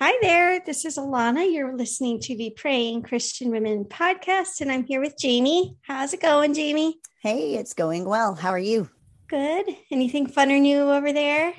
Hi there. This is Alana. You're listening to the Praying Christian Women podcast, and I'm here with Jamie. How's it going, Jamie? Hey, it's going well. How are you? Good. Anything fun or new over there?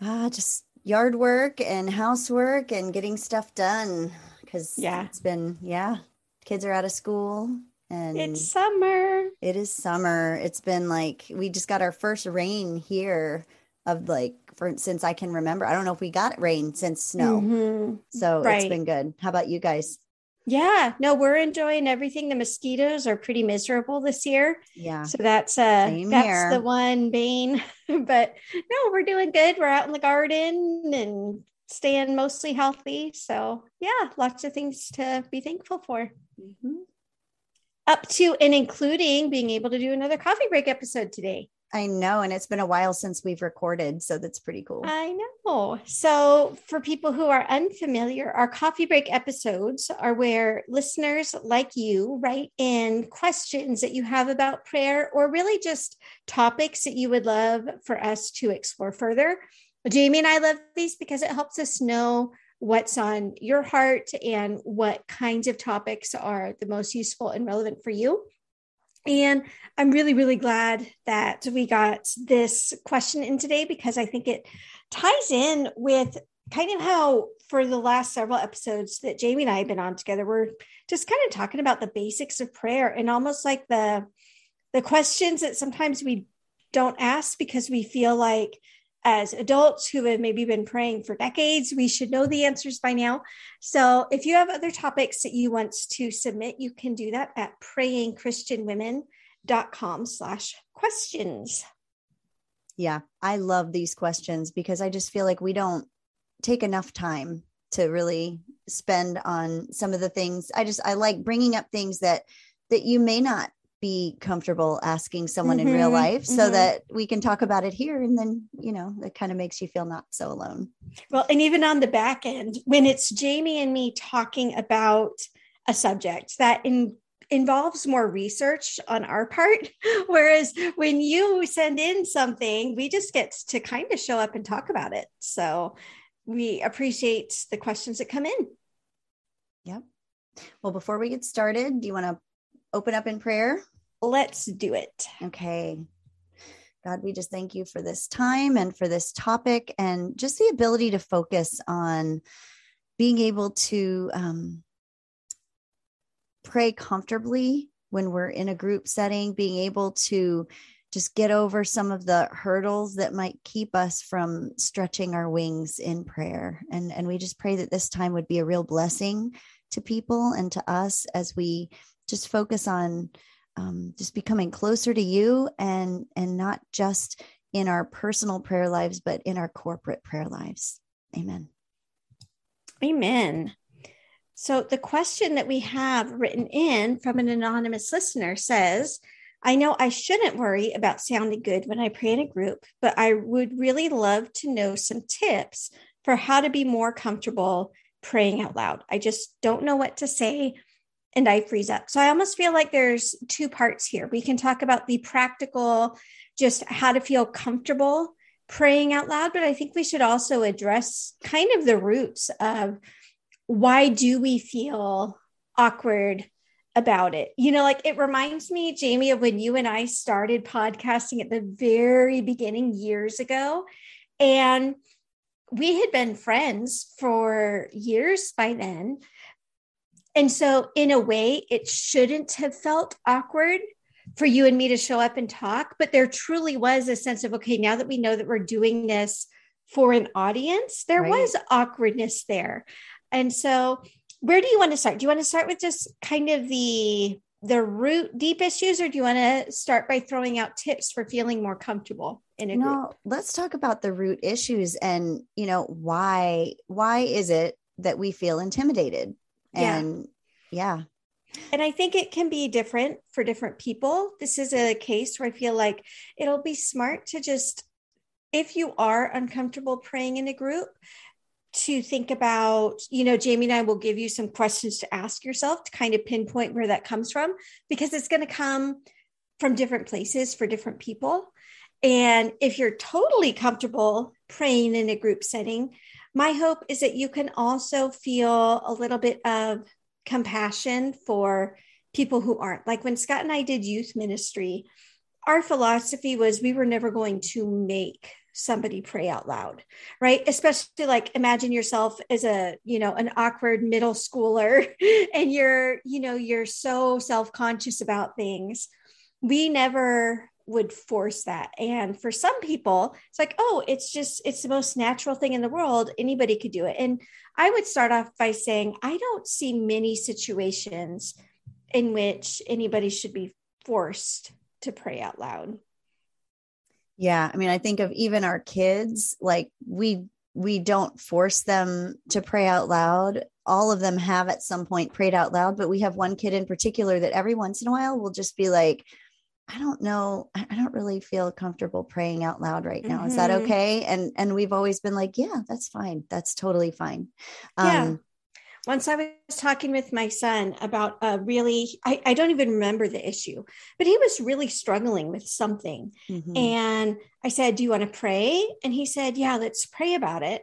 Uh, just yard work and housework and getting stuff done because Yeah. it's been, yeah, kids are out of school and It's summer. it is summer. It's been like we just got our first rain here of like for since I can remember. I don't know if we got rain since snow. Mhm. So it's Right. been good. How about you guys? Yeah. No, we're enjoying everything. The mosquitoes are pretty miserable this year. Yeah. So that's uh Same that's here. the one bane. but no, we're doing good. We're out in the garden and staying mostly healthy. So yeah, lots of things to be thankful for. Mhm. Up to and including being able to do another coffee break episode today. I know. And it's been a while since we've recorded. So that's pretty cool. I know. So, for people who are unfamiliar, our coffee break episodes are where listeners like you write in questions that you have about prayer or really just topics that you would love for us to explore further. Jamie and I love these because it helps us know what's on your heart and what kinds of topics are the most useful and relevant for you. And I'm really, really glad that we got this question in today because I think it ties in with kind of how for the last several episodes that Jamie and I have been on together, we're just kind of talking about the basics of prayer and almost like the the questions that sometimes we don't ask because we feel like as adults who have maybe been praying for decades, we should know the answers by now. So if you have other topics that you want to submit, you can do that at prayingchristianwomen.com slash questions. Yeah, I love these questions because I just feel like we don't take enough time to really spend on some of the things. I just I like bringing up things that that you may not be comfortable asking someone in real Mhm, life so mhm. that we can talk about it here and then, you know, it kind of makes you feel not so alone. Well, and even on the back end, when it's Jamie and me talking about a subject that in, involves more research on our part, whereas when you send in something, we just get to kind of show up and talk about it. So we appreciate the questions that come in. Yep. Well, before we get started, do you want to open up in prayer? Let's do it. Okay. God, we just thank you for this time and for this topic and just the ability to focus on being able to um, pray comfortably when we're in a group setting, being able to just get over some of the hurdles that might keep us from stretching our wings in prayer. And, and we just pray that this time would be a real blessing to people and to us as we just focus on um, just becoming closer to you and and not just in our personal prayer lives but in our corporate prayer lives amen Amen. So, the question that we have written in from an anonymous listener says, I know I shouldn't worry about sounding good when I pray in a group, but I would really love to know some tips for how to be more comfortable praying out loud. I just don't know what to say and I freeze up. So, I almost feel like there's two parts here. We can talk about the practical, just how to feel comfortable praying out loud, but I think we should also address kind of the roots of why do we feel awkward about it? You know, like it reminds me, Jamie, of when you and I started podcasting at the very beginning years ago. And we had been friends for years by then. And so, in a way, it shouldn't have felt awkward for you and me to show up and talk. But there truly was a sense of, okay, now that we know that we're doing this for an audience, there Right. was awkwardness there. And so, where do you want to start? Do you want to start with just kind of the the root deep issues, or do you want to start by throwing out tips for feeling more comfortable in a group? no let's talk about the root issues and you know why why is it that we feel intimidated. And yeah And I think it can be different for different people. This is a case where I feel like it'll be smart to just, if you are uncomfortable praying in a group, to think about, you know, Jamie and I will give you some questions to ask yourself to kind of pinpoint where that comes from, because it's going to come from different places for different people. And if you're totally comfortable praying in a group setting, my hope is that you can also feel a little bit of compassion for people who aren't. Like when Scott and I did youth ministry, our philosophy was we were never going to make somebody pray out loud right especially like imagine yourself as a you know an awkward middle schooler and you're you know you're so self-conscious about things we never would force that and for some people it's like oh it's just it's the most natural thing in the world anybody could do it and i would start off by saying i don't see many situations in which anybody should be forced to pray out loud yeah. I mean, I think of even our kids, like we, we don't force them to pray out loud. All of them have at some point prayed out loud, but we have one kid in particular that every once in a while will just be like, I don't know. I don't really feel comfortable praying out loud right now. Mm-hmm. Is that mm-hmm. okay? And and we've always been like, yeah, that's fine. That's totally fine. Um, yeah once I was talking with my son about a really, I, I, don't even remember the issue, but he was really struggling with something. Mm-hmm. And I said, Do you want to pray? And he said, Yeah, let's pray about it.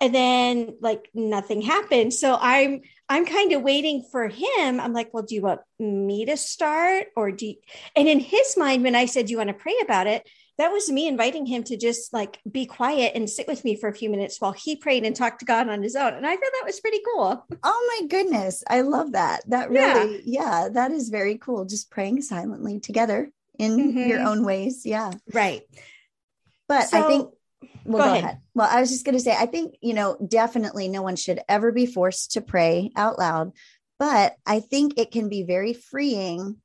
And then like nothing happened. So I'm I'm kind of waiting for him. I'm like, well, do you want me to start? Or do you? and in his mind, when I said, Do you want to pray about it? that was me inviting him to just like be quiet and sit with me for a few minutes while he prayed and talked to God on his own. And I thought that was pretty cool. Oh my goodness. I love that. That really, yeah, yeah that is very cool. Just praying silently together in mm-hmm. your own ways. Yeah. Right. But so, I think well, go, go ahead. ahead. Well, I was just going to say, I think, you know, definitely no one should ever be forced to pray out loud, but I think it can be very freeing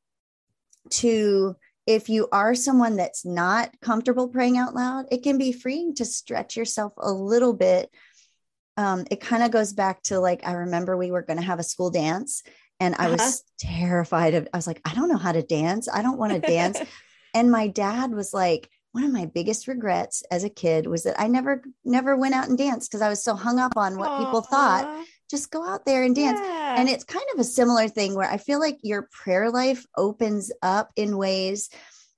to if you are someone that's not comfortable praying out loud, it can be freeing to stretch yourself a little bit. Um, it kind of goes back to like, I remember we were going to have a school dance and I uh-huh. was terrified of, I was like, I don't know how to dance. I don't want to dance. and my dad was like, one of my biggest regrets as a kid was that I never, never went out and danced because I was so hung up on what Aww. people thought just go out there and dance. Yeah. And it's kind of a similar thing where I feel like your prayer life opens up in ways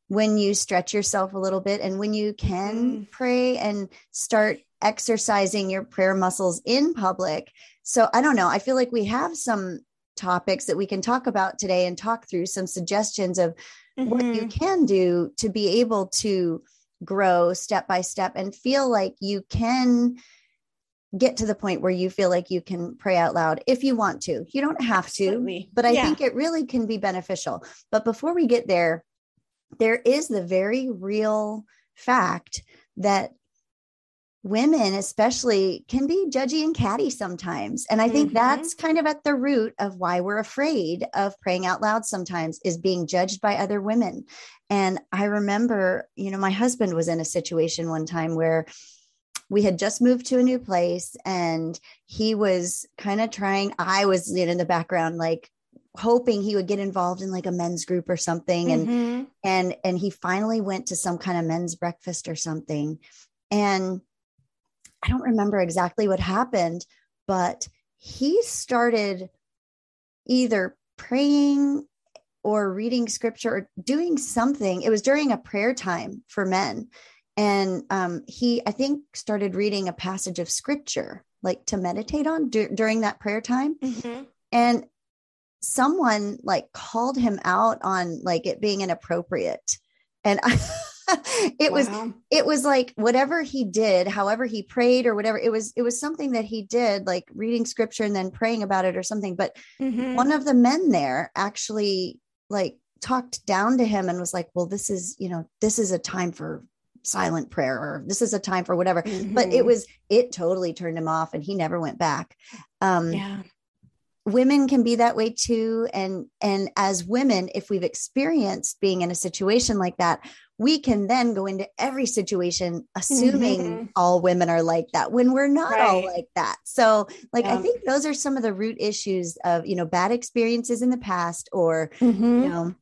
when you stretch yourself a little bit and when you can mm. pray and start exercising your prayer muscles in public. So I don't know. I feel like we have some topics that we can talk about today and talk through some suggestions of mm-hmm. what you mm-hmm. can do to be able to grow step by step and feel like you can get to the point where you feel like you can pray out loud if you want to. You don't have to, Absolutely. but I yeah. think it really can be beneficial. But before we get there, there is the very real fact that women especially can be judgy and catty sometimes and i think mm-hmm. that's kind of at the root of why we're afraid of praying out loud sometimes is being judged by other women and i remember you know my husband was in a situation one time where we had just moved to a new place and he was kind of trying i was in the background like hoping he would get involved in like a men's group or something and mm-hmm. and and he finally went to some kind of men's breakfast or something and i don't remember exactly what happened but he started either praying or reading scripture or doing something. It was during a prayer time for men. And um, he i think started reading a passage of scripture like to meditate on d- during that prayer time. Mm-hmm. and someone like called him out on like it being inappropriate. And I, it wow. was it was like whatever he did however he prayed or whatever it was it was something that he did like reading scripture and then praying about it or something but mm-hmm. one of the men there actually like talked down to him and was like well this is you know this is a time for silent prayer or this is a time for whatever mm-hmm. but it mm-hmm. was it totally turned him off and he never went back um yeah women can be that way too and and as women if we've experienced being in a situation like that we can then go into every situation assuming mm-hmm. all women are like that when we're not right. all like that so like yeah. i think those are some of the root issues of you know bad experiences in the past or mm-hmm. you know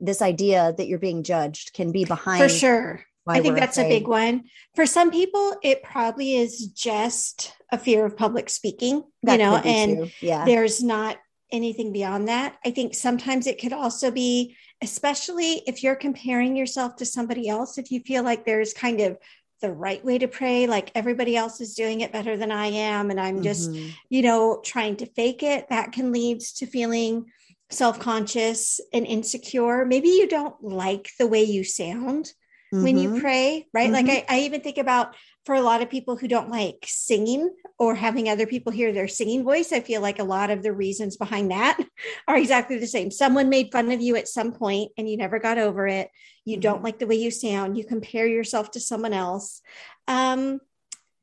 this idea that you're being judged can be behind for sure I think that's afraid. a big one. For some people, it probably is just a fear of public speaking, that you know, and yeah. there's not anything beyond that. I think sometimes it could also be especially if you're comparing yourself to somebody else, if you feel like there's kind of the right way to pray, like everybody else is doing it better than I am, and I'm just, mm-hmm. you know, trying to fake it, that can lead to feeling self conscious and insecure. Maybe you don't like the way you sound mm-hmm. when you mm-hmm. pray, right? Mm-hmm. Like I, I even think about for a lot of people who don't like singing or having other people hear their singing voice, I feel like a lot of the reasons behind that are exactly the same. Someone made fun of you at some point and you never got over it. You mm-hmm. don't like the way you sound. You compare yourself to someone else. Um,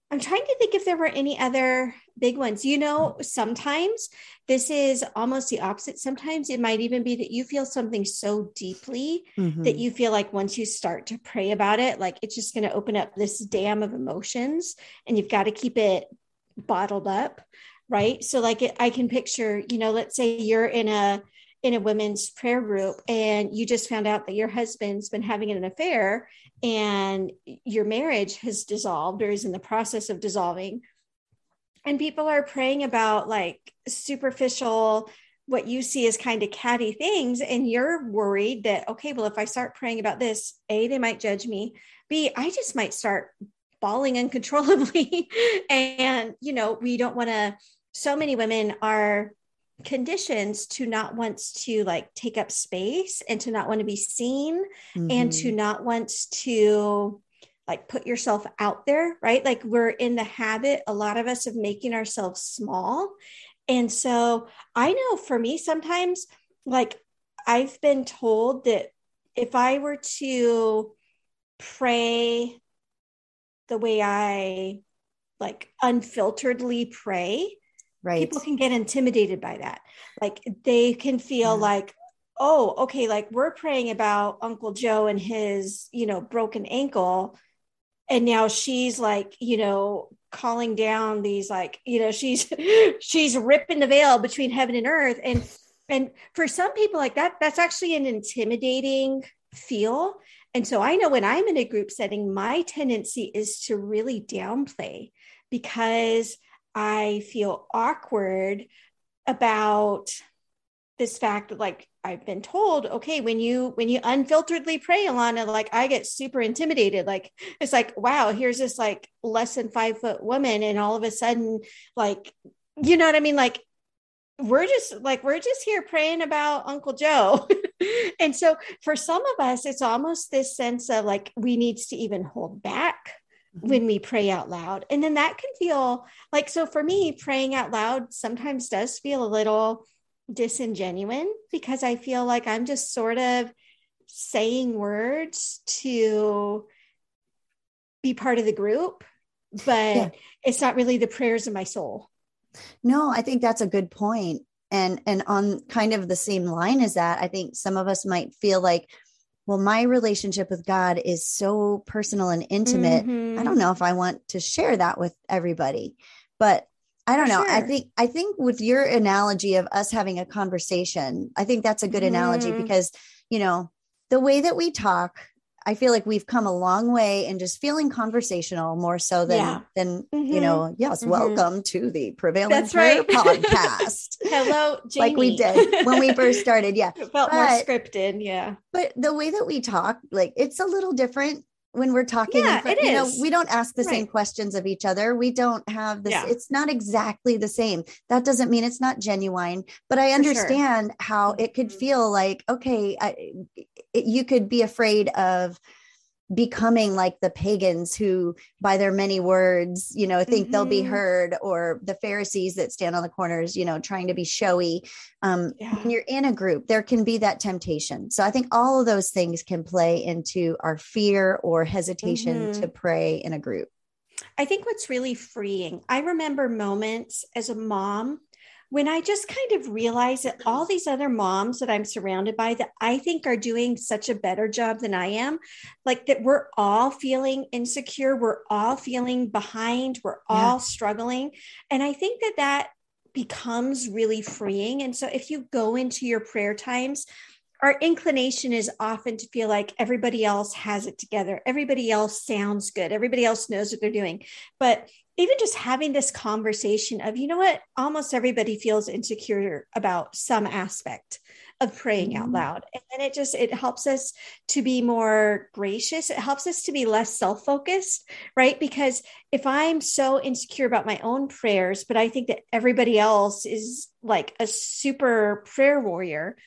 I'm trying to think if there were any other big ones. You know, sometimes this is almost the opposite. Sometimes it might even be that you feel something so deeply mm-hmm. that you feel like once you start to pray about it, like it's just going to open up this dam of emotions and you've got to keep it bottled up. Right. So, like, it, I can picture, you know, let's say you're in a, in a women's prayer group and you just found out that your husband's been having an affair and your marriage has dissolved or is in the process of dissolving and people are praying about like superficial what you see as kind of catty things and you're worried that okay well if i start praying about this a they might judge me b i just might start bawling uncontrollably and you know we don't want to so many women are conditions to not want to like take up space and to not want to be seen mm-hmm. and to mm-hmm. not want to like put yourself out there right? Like we're in the habit a lot of us of making ourselves small. And so i know for me sometimes like i've been told that if i were to pray the way i like unfilteredly pray right. people can get intimidated by that. Like they can feel yeah. like oh okay like we're praying about uncle joe and his you know broken ankle and now she's like you know calling down these like you know she's she's ripping the veil between heaven and earth. And and for some people like that that's actually an intimidating feel. And so i know when i'm in a group setting my tendency is to really downplay because I feel awkward about this fact that like I've been told, okay, when you when you unfilteredly pray, Alana, like I get super intimidated. Like it's like, wow, here's this like less than five foot woman, and all of a sudden, like, you know what I mean? Like we're just like we're just here praying about Uncle Joe. and so for some of us, it's almost this sense of like we needs to even hold back mm-hmm. when we pray out loud. And then that can feel like, so for me, praying out loud sometimes does feel a little disingenuous because I feel like I'm just sort of saying words to be part of the group, but yeah. it's not really the prayers of my soul. No, I think that's a good point. And and on kind of the same line as that, I think some of us might feel like well, my relationship with God is so personal and intimate. Mm-hmm. I don't know if I want to share that with everybody, but I don't know. Sure. I think I think with your analogy of us having a conversation, I think that's a good mm. analogy because, you know, the way that we talk I feel like we've come a long way in just feeling conversational more so than yeah. than mm-hmm. you know. Yes, mm-hmm. welcome to the prevailing That's right. podcast. Hello, Jamie. like we did when we first started. Yeah, it felt but, more scripted. Yeah, but the way that we talk, like it's a little different when we're talking. Yeah, front, it you know, we don't ask the right. same questions of each other. We don't have this. Yeah. It's not exactly the same. That doesn't mean it's not genuine. But I understand sure. how it could mm-hmm. feel like okay, I, it, you could be afraid of becoming like the pagans who by their many words you know think mm-hmm. they'll be mm-hmm. heard or the pharisees that stand on the corners you know trying to be showy um yeah. when you're in a group there can be that temptation so i think all of those things can play into our fear or hesitation mm-hmm. to pray in a group i think what's really freeing i remember moments as a mom when I just kind of realized that all these other moms that I'm surrounded by that I think are doing such a better job than I am, like that we're all feeling insecure, we're all feeling behind, we're all yeah. struggling. And I think that that becomes really freeing. And so if you go into your prayer times, our inclination is often to feel like everybody else has it together. Everybody else sounds good. Everybody else knows what they're doing. But even just having this conversation of, you know what, almost everybody feels insecure about some aspect of praying out Mhm. loud. And it just it helps us to be more gracious. It helps us to be less self-focused right? Because if i'm so insecure about my own prayers but i think that everybody else is like a super prayer warrior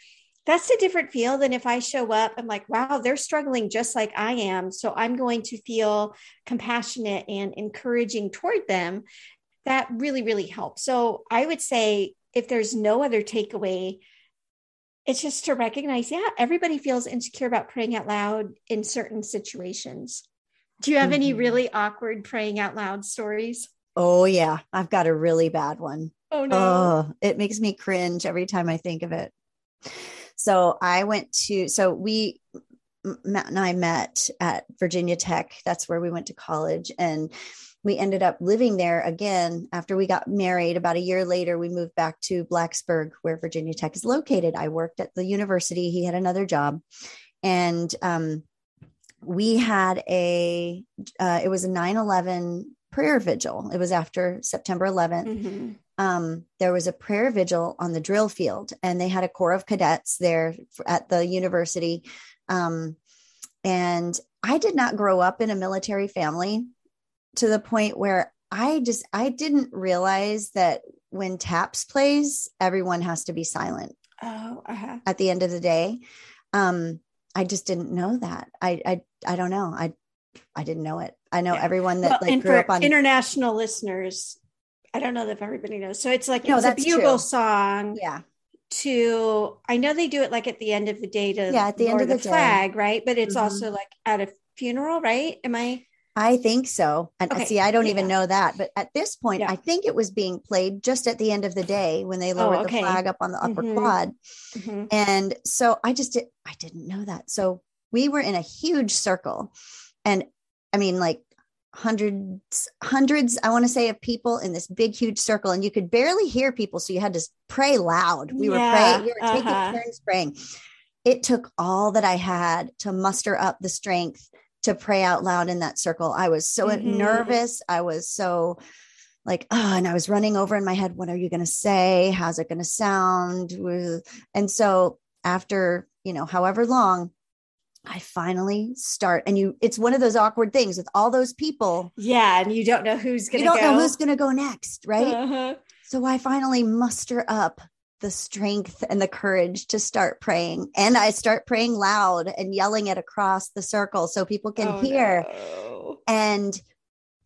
that's a different feel than if I show up, I'm like, wow, they're struggling just like I am. So I'm going to feel compassionate and encouraging toward them. That really, really helps. So I would say if there's no other takeaway, it's just to recognize, yeah, everybody feels insecure about praying out loud in certain situations. Do you have any Mhm. really awkward praying out loud stories? Oh, yeah. I've got a really bad one. Oh no. Oh, it makes me cringe every time I think of it. So I went to, so we, Matt and I met at Virginia Tech. That's where we went to college. And we ended up living there again after we got married. About a year later, we moved back to Blacksburg, where Virginia Tech is located. I worked at the university. He had another job. And um, we had a, uh, it was a 9 11 prayer vigil. It was after September 11th Mhm. Um, there was a prayer vigil on the drill field, and they had a corps of cadets there at the university. Um, and I did not grow up in a military family to the point where I just I didn't realize that when taps plays, everyone has to be silent Oh, uh-huh. at the end of the day. Um, I just didn't know that. I I I don't know. I I didn't know it. I know Yeah. everyone that Well, like grew up on international listeners, I don't know if everybody knows. So it's like No, it's a bugle true. song yeah to. I know they do it like at the end of the day to Yeah, at the end of the day. flag, right? But it's Mhm. also like at a funeral, right? Am I? I think so. And Okay, see, I don't even know that. But at this point, Yeah. I think it was being played just at the end of the day when they lowered Oh, okay. the flag up on the upper Mhm. quad. Mhm. And so I just did, I didn't know that. So we were in a huge circle. And I mean, like hundreds, hundreds, I want to say, of people in this big, huge circle. And you could barely hear people. So you had to pray loud. We were praying, we were taking uh-huh. turns praying. It took all that I had to muster up the strength to pray out loud in that circle. I was so Mhm. nervous. I was so like, oh, and I was running over in my head, what are you going to say? How's it going to sound? And so after, you know, however long, I finally start. And you, it's one of those awkward things with all those people. Yeah, and you don't know who's gonna. You don't go. know who's going to go next, right? Uh-huh. So I finally muster up the strength and the courage to start praying. And I start praying loud and yelling it across the circle so people can Oh, hear. no. And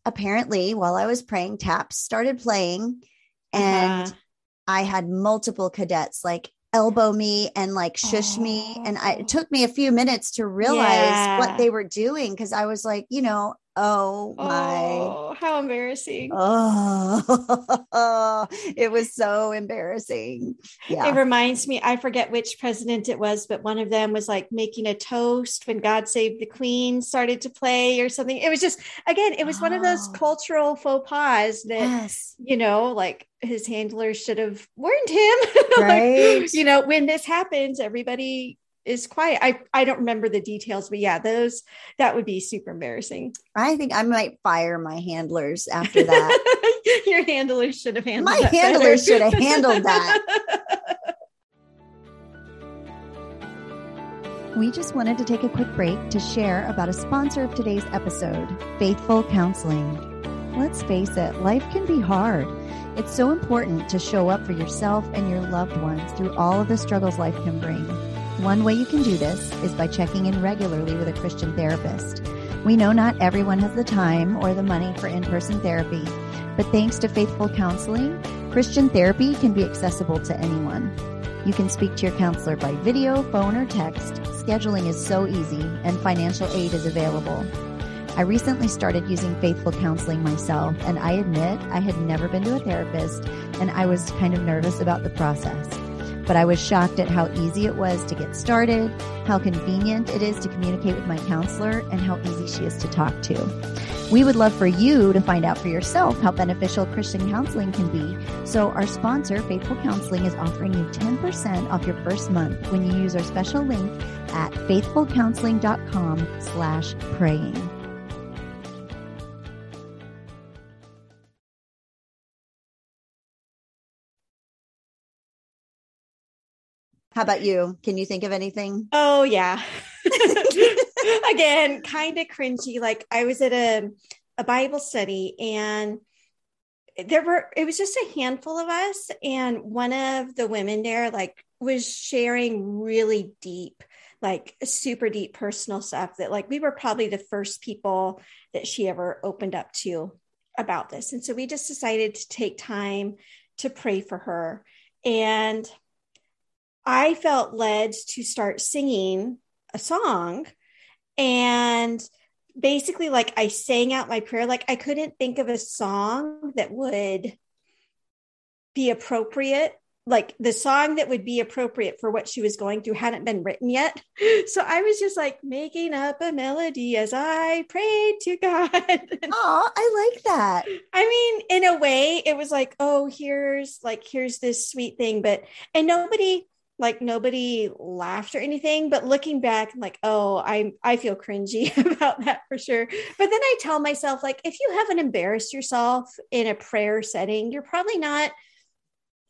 apparently, while I was praying, taps started playing. And Uh-huh. I had multiple cadets like elbow me and like shush me. And I, it took me a few minutes to realize Yeah. what they were doing because I was like, you know, oh my Oh, how embarrassing! Oh, it was so embarrassing. It reminds me, I forget which president it was, but one of them was like making a toast when God Save the Queen started to play or something. It was just, again, it was one of those Oh. cultural faux pas that, Yes. you know, like his handler should have warned him. Like, you know, when this happens, everybody is quiet. I, I don't remember the details, but yeah, those, that would be super embarrassing. I think I might fire my handlers after that. Your handlers should have handled My that handler better. should have handled that. We just wanted to take a quick break to share about a sponsor of today's episode, Faithful Counseling. Let's face it, life can be hard. It's so important to show up for yourself and your loved ones through all of the struggles life can bring. One way you can do this is by checking in regularly with a Christian therapist. We know not everyone has the time or the money for in person therapy, but thanks to Faithful Counseling, Christian therapy can be accessible to anyone. You can speak to your counselor by video, phone, or text. Scheduling is so easy, and financial aid is available. I recently started using Faithful Counseling myself, and I admit I had never been to a therapist, and I was kind of nervous about the process. But I was shocked at how easy it was to get started, how convenient it is to communicate with my counselor, and how easy she is to talk to. We would love for you to find out for yourself how beneficial Christian counseling can be. So our sponsor, Faithful Counseling, is offering you 10% off your first month when you use our special link at faithfulcounseling.com slash praying. How about you? Can you think of anything? Oh, yeah. Again, kind of cringy. Like I was at a, a Bible study and there were, it was just a handful of us. And one of the women there, like, was sharing really deep, like super deep personal stuff that, like, we were probably the first people that she ever opened up to about this. And so we just decided to take time to pray for her. And I felt led to start singing a song. And basically, like I sang out my prayer. Like I couldn't think of a song that would be appropriate like the song that would be appropriate for what she was going through hadn't been written yet. So I was just like making up a melody as I prayed to God. Oh, I like that. I mean, in a way, it was like, oh, here's like, here's this sweet thing. But, and nobody, like nobody laughed or anything but looking back like oh i i feel cringy about that for sure but then i tell myself like if you haven't embarrassed yourself in a prayer setting you're probably not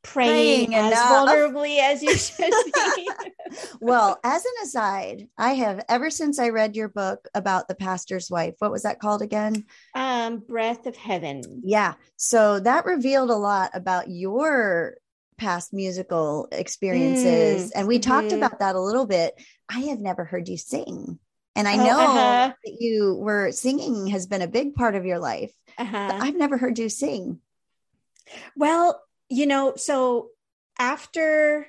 praying, praying as enough. vulnerably as you should be. well, as an aside, I have ever since I read your book about the pastor's wife. What was that called again? Um, Breath of Heaven. Yeah. So that revealed a lot about your past musical experiences. Mm, and we mm-hmm. talked about that a little bit. I have never heard you sing. And I oh, know uh-huh. that you were singing has been a big part of your life. Uh-huh. I've never heard you sing. Well, you know, so after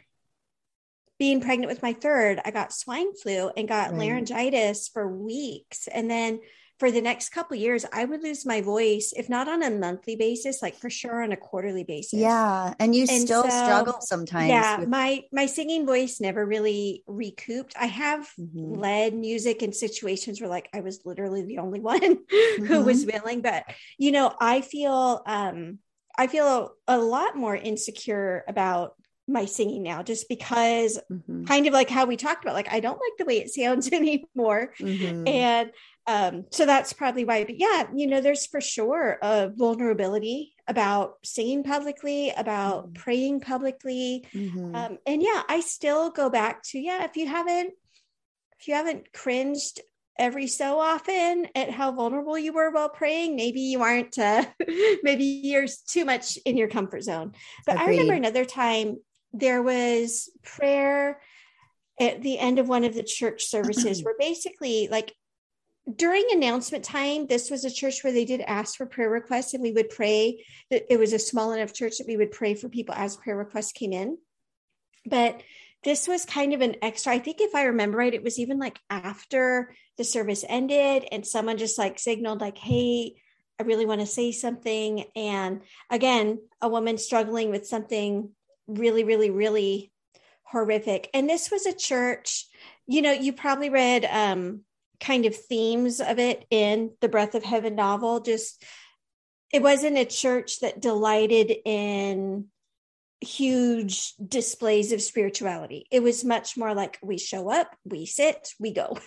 being pregnant with my third, I got swine flu and got right. laryngitis for weeks. And then for the next couple years, I would lose my voice, if not on a monthly basis, like for sure on a quarterly basis. Yeah. And you and still so, struggle sometimes. Yeah. With- my my singing voice never really recouped. I have mm-hmm. led music in situations where like I was literally the only one mm-hmm. who was willing. But you know, I feel um I feel a, a lot more insecure about my singing now just because mm-hmm. kind of like how we talked about like i don't like the way it sounds anymore mm-hmm. and um so that's probably why but yeah you know there's for sure a vulnerability about singing publicly about mm-hmm. praying publicly mm-hmm. um and yeah i still go back to yeah if you haven't if you haven't cringed every so often at how vulnerable you were while praying. Maybe you aren't, uh, maybe you're too much in your comfort zone. But Agreed. I remember another time there was prayer at the end of one of the church services where basically, like, during announcement time, this was a church where they did ask for prayer requests, and we would pray that it was a small enough church that we would pray for people as prayer requests came in. But this was kind of an extra. I think if I remember right, it was even like after the service ended and someone just like signaled, like, hey, I really want to say something. And again, a woman struggling with something really, really, really horrific. And this was a church, you know, you probably read um, kind of themes of it in the Breath of Heaven novel. Just, it wasn't a church that delighted in huge displays of spirituality. It was much more like we show up, we sit, we go.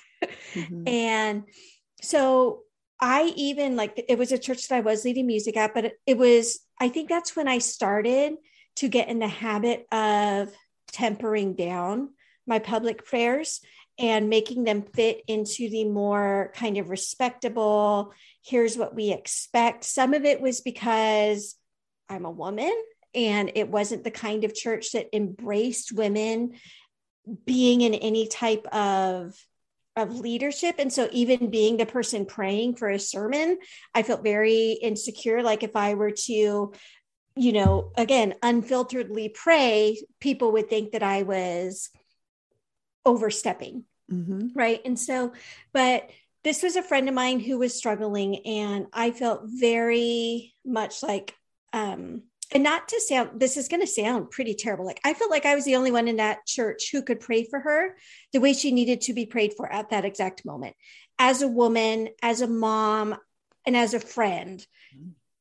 Mm-hmm. and so I even like it was a church that I was leading music at, but it, it was, I think that's when I started to get in the habit of tempering down my public prayers and making them fit into the more kind of respectable, here's what we expect. Some of it was because I'm a woman and it wasn't the kind of church that embraced women being in any type of of leadership and so even being the person praying for a sermon i felt very insecure like if i were to you know again unfilteredly pray people would think that i was overstepping mm-hmm. right? And so but this was a friend of mine who was struggling and i felt very much like um and not to sound this is going to sound pretty terrible. Like i felt like i was the only one in that church who could pray for her the way she needed to be prayed for at that exact moment. As a woman as a mom and as a friend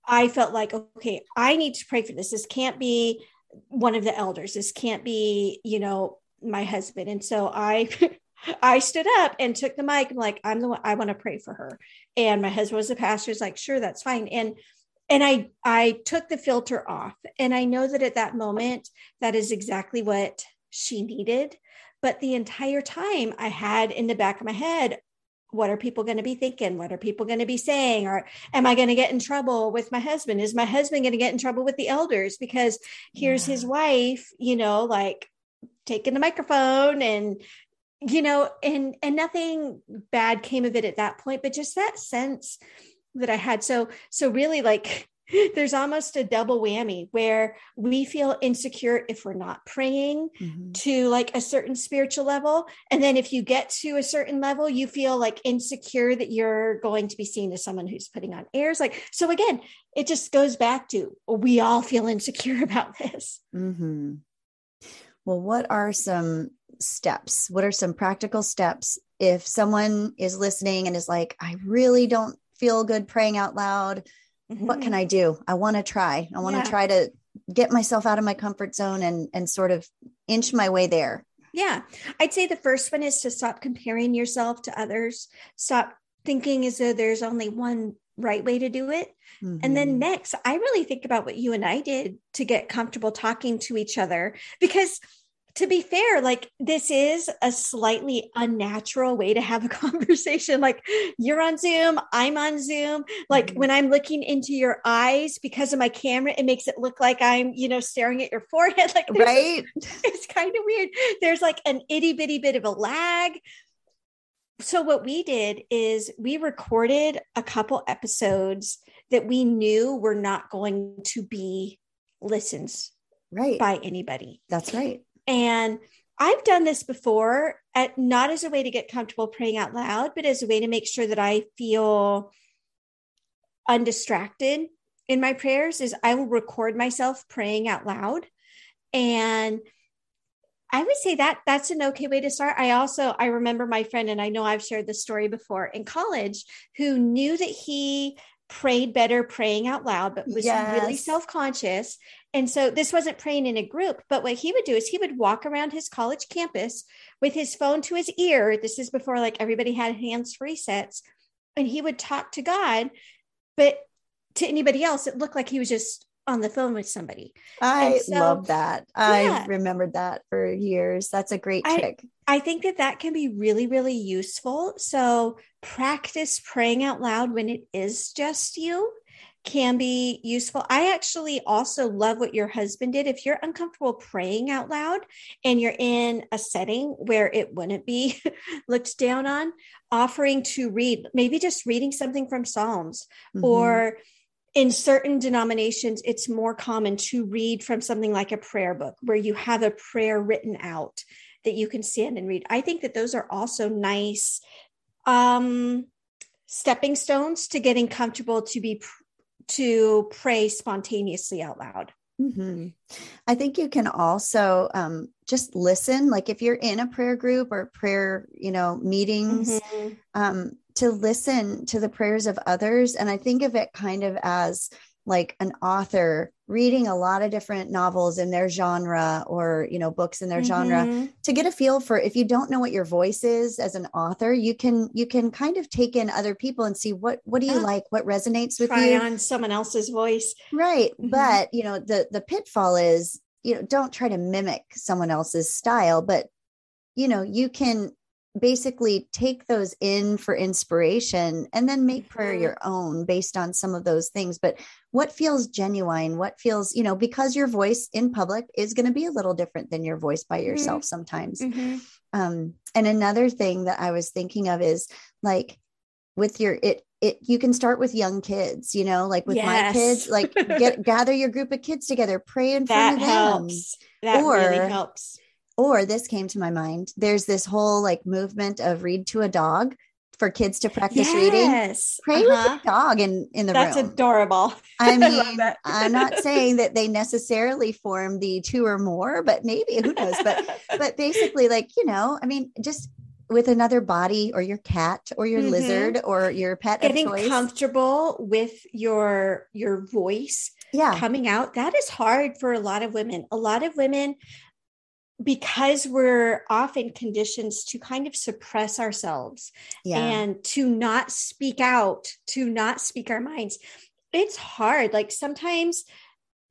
i felt like okay i need to pray for this. This can't be one of the elders. This can't be you know my husband and so i I stood up and took the mic. I'm like, I'm the one I want to pray for her. And my husband was a pastor. He's like, sure, that's fine. And and i i took the filter off and i know that at that moment that is exactly what she needed. But the entire time I had in the back of my head, what are people going to be thinking? What are people going to be saying? Or am I going to get in trouble with my husband? Is my husband going to get in trouble with the elders? Because here's yeah. his wife, you know, like taking the microphone and you know and and nothing bad came of it at that point but just that sense that i had so so really like there's almost a double whammy where we feel insecure if we're not praying mm-hmm. to like a certain spiritual level and then if you get to a certain level you feel like insecure that you're going to be seen as someone who's putting on airs like so again it just goes back to we all feel insecure about this mm-hmm. Well what are some steps what are some practical steps if someone is listening and is like i really don't feel good praying out loud mm-hmm. what can mm-hmm. I do? I want to try. I want to yeah. try to get myself out of my comfort zone and and sort of inch my way there. Yeah. I'd say the first one is to stop comparing yourself to others. Stop thinking as though there's only one right way to do it. Mm-hmm. And then mm-hmm. next, I really think about what you and I did to get comfortable talking to each other because to be fair, like this is a slightly unnatural way to have a conversation. Like you're on Zoom, I'm on Zoom. Like mm-hmm. when I'm looking into your eyes because of my camera, it makes it look like I'm, you know, staring at your forehead. Like right. It's kind of weird. There's like an itty bitty bit of a lag. So what we did is we recorded a couple episodes that we knew were not going to be listens right by anybody. That's right. And I've done this before, at, not as a way to get comfortable praying out loud, but as a way to make sure that I feel undistracted in my prayers. Is I will record myself praying out loud, and I would say that that's an okay way to start. I also I remember my friend, and I know I've shared this story before in college, who knew that he prayed better praying out loud, but was yes. really self conscious. And so this wasn't praying in a group, but what he would do is he would walk around his college campus with his phone to his ear. This is before like everybody had hands free sets, and he would talk to God. But to anybody else, it looked like he was just on the phone with somebody. I so, love that. Yeah. I remembered that for years. That's a great trick. I, I think that that can be really, really useful. So practice praying out loud when it is just you can be useful. I actually also love what your husband did. If you're uncomfortable praying out loud and you're in a setting where it wouldn't be looked down on, offering to read, maybe just reading something from Psalms mm-hmm. or in certain denominations, it's more common to read from something like a prayer book where you have a prayer written out that you can stand and read. I think that those are also nice um, stepping stones to getting comfortable to be to pray spontaneously out loud. Mm-hmm. I think you can also um, just listen. Like if you're in a prayer group or prayer, you know, meetings, mm-hmm. um, to listen to the prayers of others. And I think of it kind of as like an author reading a lot of different novels in their genre or you know books in their mm-hmm. genre to get a feel for if you don't know what your voice is as an author you can you can kind of take in other people and see what what do you yeah. like what resonates with Try you on someone else's voice right mm-hmm. but you know the the pitfall is you know don't try to mimic someone else's style but you know you can basically take those in for inspiration and then make prayer mm-hmm. your own based on some of those things but what feels genuine what feels you know because your voice in public is going to be a little different than your voice by yourself mm-hmm. sometimes mm-hmm. um, and another thing that i was thinking of is like with your it it you can start with young kids you know like with yes. my kids like get gather your group of kids together pray in front that of helps. them that or, really helps or this came to my mind. There's this whole like movement of read to a dog for kids to practice yes. reading pray uh-huh. with your dog in in the that's room. that's adorable. I mean i'm not saying that they necessarily form the two or more but maybe who knows? But but basically like you know i mean just with another body or your cat or your mm-hmm. lizard or your pet getting comfortable with your your voice yeah. coming out that is hard for a lot of women. A lot of women because we're often conditions to kind of suppress ourselves yeah. and to not speak out, to not speak our minds, it's hard. Like sometimes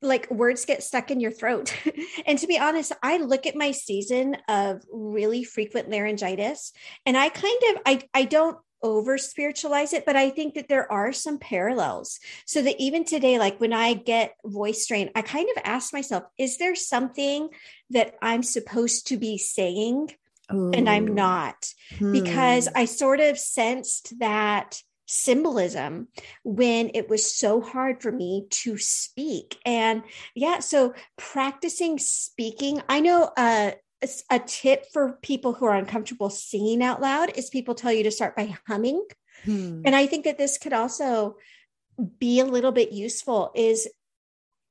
like words get stuck in your throat. and to be honest, I look at my season of really frequent laryngitis and I kind of I I don't over spiritualize it, but I think that there are some parallels. So that even today, like when I get voice strain, I kind of ask myself, is there something that I'm supposed to be saying Ooh. and I'm not? Hmm. Because I sort of sensed that symbolism when it was so hard for me to speak. And yeah, so practicing speaking, I know uh, a tip for people who are uncomfortable singing out loud is people tell you to start by humming. Hmm. And I think that this could also be a little bit useful is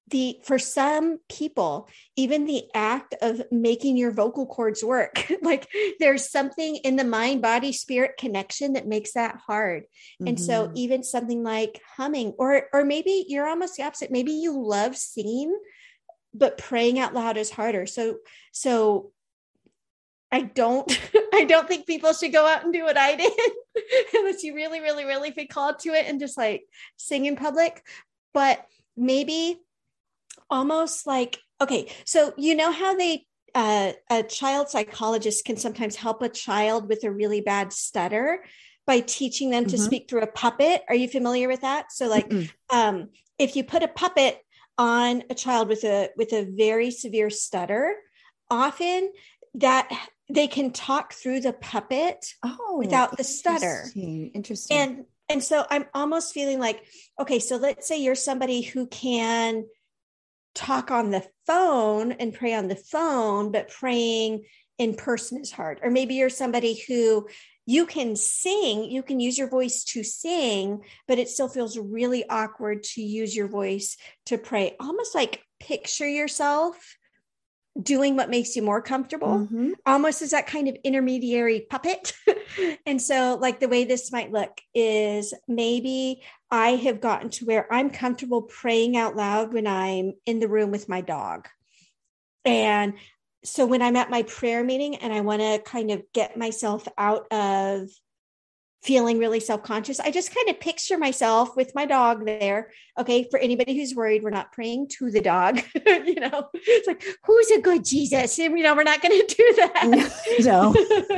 the for some people even the act of making your vocal cords work like there's something in the mind body spirit connection that makes that hard mm-hmm. and so mm-hmm. even something like humming or or maybe you're almost the opposite maybe you love singing but praying out loud is harder so so I don't I don't think people should go out and do what I did unless you really really really feel called to it and just like sing in public. But maybe almost like okay so you know how they uh, a child psychologist can sometimes help a child with a really bad stutter by teaching them to mm-hmm. speak through a puppet? Are you familiar with that? So like um, if you put a puppet on a child with a with a very severe stutter often that they can talk through the puppet oh, without the stutter. Interesting. interesting. And and so I'm almost feeling like, okay, so let's say you're somebody who can talk on the phone and pray on the phone, but praying in person is hard. Or maybe you're somebody who you can sing, you can use your voice to sing, but it still feels really awkward to use your voice to pray. Almost like picture yourself doing what makes you more comfortable, mm-hmm. almost as that kind of intermediary puppet. and so, like, the way this might look is maybe I have gotten to where I'm comfortable praying out loud when I'm in the room with my dog. And so, when I'm at my prayer meeting and I want to kind of get myself out of feeling really self conscious. I just kind of picture myself with my dog there. Okay. For anybody who's worried, we're not praying to the dog. you know, it's like, who's a good Jesus? And, you know, we're not going to do that. No,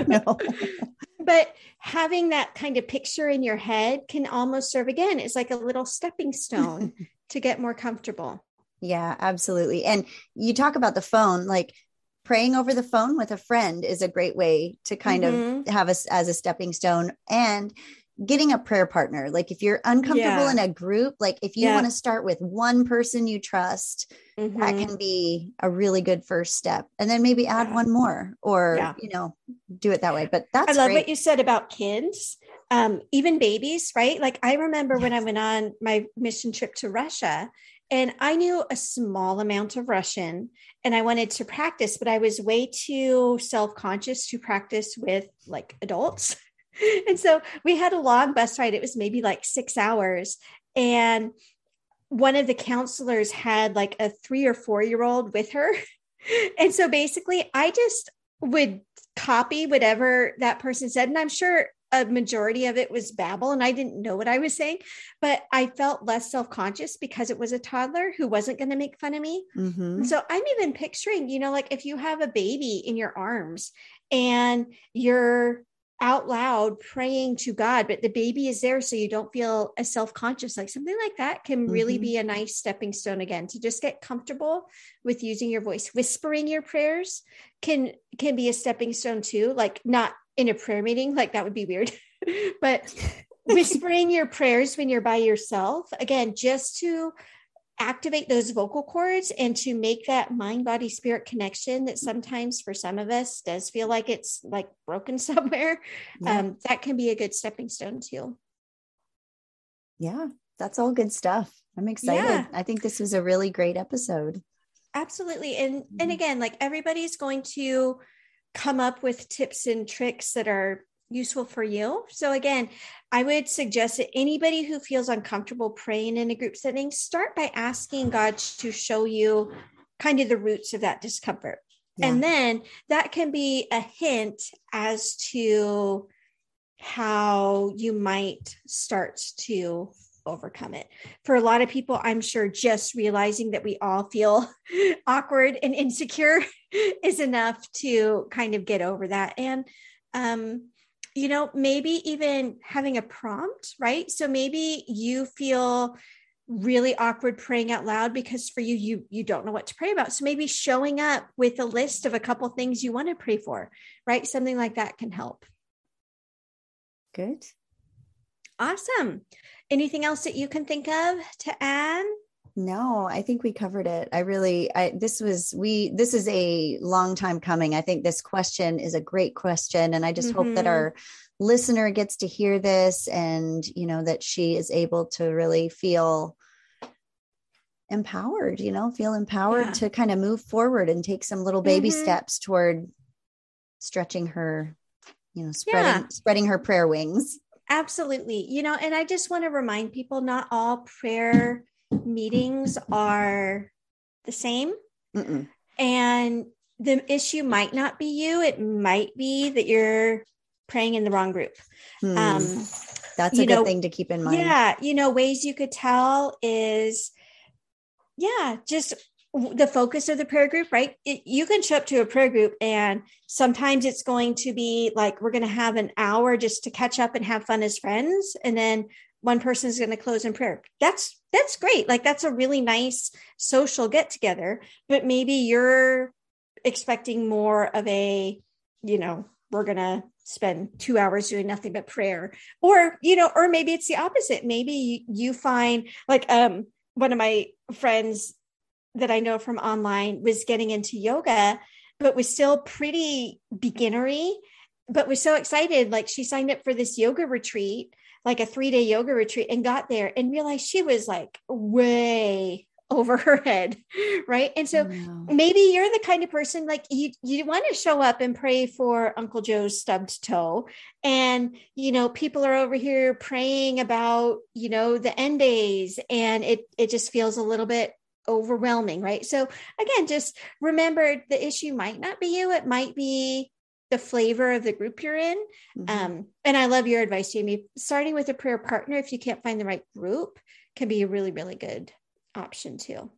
no. but having that kind of picture in your head can almost serve again. It's like a little stepping stone to get more comfortable. Yeah, absolutely. And you talk about the phone, like praying over the phone with a friend is a great way to kind mm-hmm. of have us as a stepping stone and getting a prayer partner like if you're uncomfortable yeah. in a group like if you yeah. want to start with one person you trust mm-hmm. that can be a really good first step and then maybe add yeah. one more or you know do it that way but that's i love great. what you said about kids um, even babies right like i remember yes. when i went on my mission trip to russia and I knew a small amount of Russian and I wanted to practice, but I was way too self conscious to practice with like adults. and so we had a long bus ride. It was maybe like six hours. And one of the counselors had like a three or four year old with her. and so basically, I just would copy whatever that person said. And I'm sure a majority of it was babble and I didn't know what I was saying, but I felt less self conscious because it was a toddler who wasn't going to make fun of me. Mm-hmm. So I'm even picturing, you know, like if you have a baby in your arms and you're out loud praying to God, but the baby is there so you don't feel as self conscious. Like something like that can mm-hmm. really be a nice stepping stone again to just get comfortable with using your voice. Whispering your prayers can can be a stepping stone too. Like not in a prayer meeting, like that would be weird. but whispering your prayers when you're by yourself, again, just to activate those vocal cords and to make that mind body spirit connection that sometimes for some of us does feel like it's like broken somewhere yeah. um, that can be a good stepping stone too yeah that's all good stuff i'm excited yeah. i think this was a really great episode absolutely and and mm-hmm. again like everybody's going to come up with tips and tricks that are useful for you. So, again, I would suggest that anybody who feels uncomfortable praying in a group setting, start by asking God to show you kind of the roots of that discomfort. Yeah. And then that can be a hint as to how you might start to overcome it. For a lot of people, I'm sure just realizing that we all feel awkward and insecure is enough to kind of get over that. And, um, you know, maybe even having a prompt, right? So maybe you feel really awkward praying out loud because for you you you don't know what to pray about so maybe showing up with a list of a couple things you want to pray for right something like that can help good awesome anything else that you can think of to add no i think we covered it i really i this was we this is a long time coming i think this question is a great question and i just mm-hmm. hope that mm-hmm. our listener gets to hear this and you know that she is able to really feel empowered you know feel empowered yeah. to kind of move forward and take some little baby mm-hmm. steps toward stretching her you know spreading yeah. spreading her prayer wings absolutely you know and i just want to remind people not all prayer meetings are the same Mm-mm. and the issue might not be you it might be that you're praying in the wrong group hmm. um that's a good know, thing to keep in mind yeah you know ways you could tell is yeah, just the focus of the prayer group, right? It, you can show up to a prayer group, and sometimes it's going to be like we're going to have an hour just to catch up and have fun as friends, and then one person is going to close in prayer. That's that's great. Like that's a really nice social get together. But maybe you're expecting more of a, you know, we're going to spend two hours doing nothing but prayer, or you know, or maybe it's the opposite. Maybe you find like um one of my friends that I know from online was getting into yoga, but was still pretty beginnery, but was so excited. Like she signed up for this yoga retreat, like a three day yoga retreat, and got there and realized she was like way over her head right? And so maybe you're the kind of person like you you want to show up and pray for uncle joe's stubbed toe. And you know people are over here praying about you know the end days and it it just feels a little bit overwhelming right? So again just remember the issue might not be you it might be the flavor of the group you're in. Mm-hmm. um, and i love your advice jamie. Starting with a prayer partner if you can't find the right group can be a really really good option too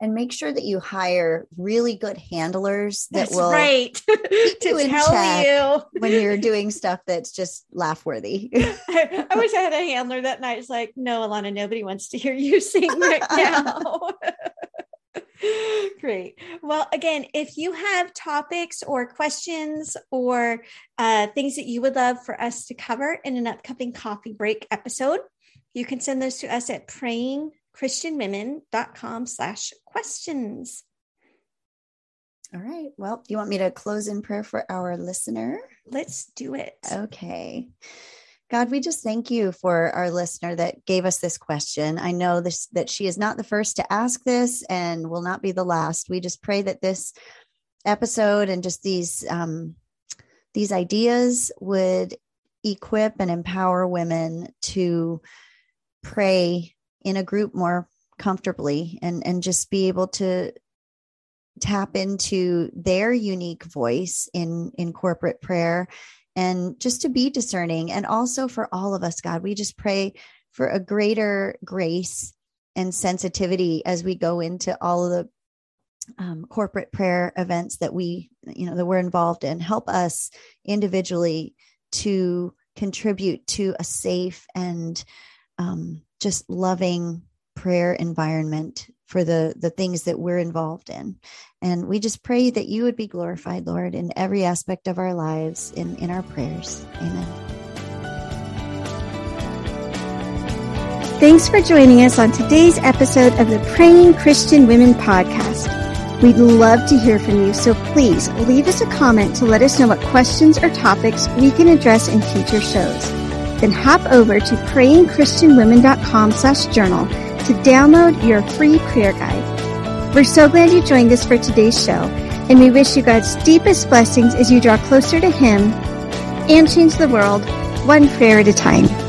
and make sure that you hire really good handlers that that's will right to tell you when you're doing stuff that's just laugh worthy. I, I, wish I had a handler that night. It's like, no, Alana, nobody wants to hear you sing right now. Great. Well, again, if you have topics or questions or uh, things that you would love for us to cover in an upcoming coffee break episode, you can send those to us at praying christianwomen.com slash questions. All right. Well, do you want me to close in prayer for our listener? Let's do it. Okay. God, we just thank you for our listener that gave us this question. I know this that she is not the first to ask this and will not be the last. We just pray that this episode and just these um, these ideas would equip and empower women to pray in a group more comfortably and and just be able to tap into their unique voice in in corporate prayer and just to be discerning. And also for all of us god we just pray for a greater grace and sensitivity as we go into all of the um, corporate prayer events that we you know that we're involved in. Help us individually to contribute to a safe and um, just loving prayer environment for the the things that we're involved in. And we just pray that you would be glorified lord in every aspect of our lives in in our prayers. Amen. Thanks for joining us on today's episode of the praying christian women podcast. We'd love to hear from you so please leave us a comment to let us know what questions or topics we can address in future shows then hop over to prayingchristianwomen.com slash journal to download your free prayer guide. We're so glad you joined us for today's show, and we wish you God's deepest blessings as you draw closer to Him and change the world one prayer at a time.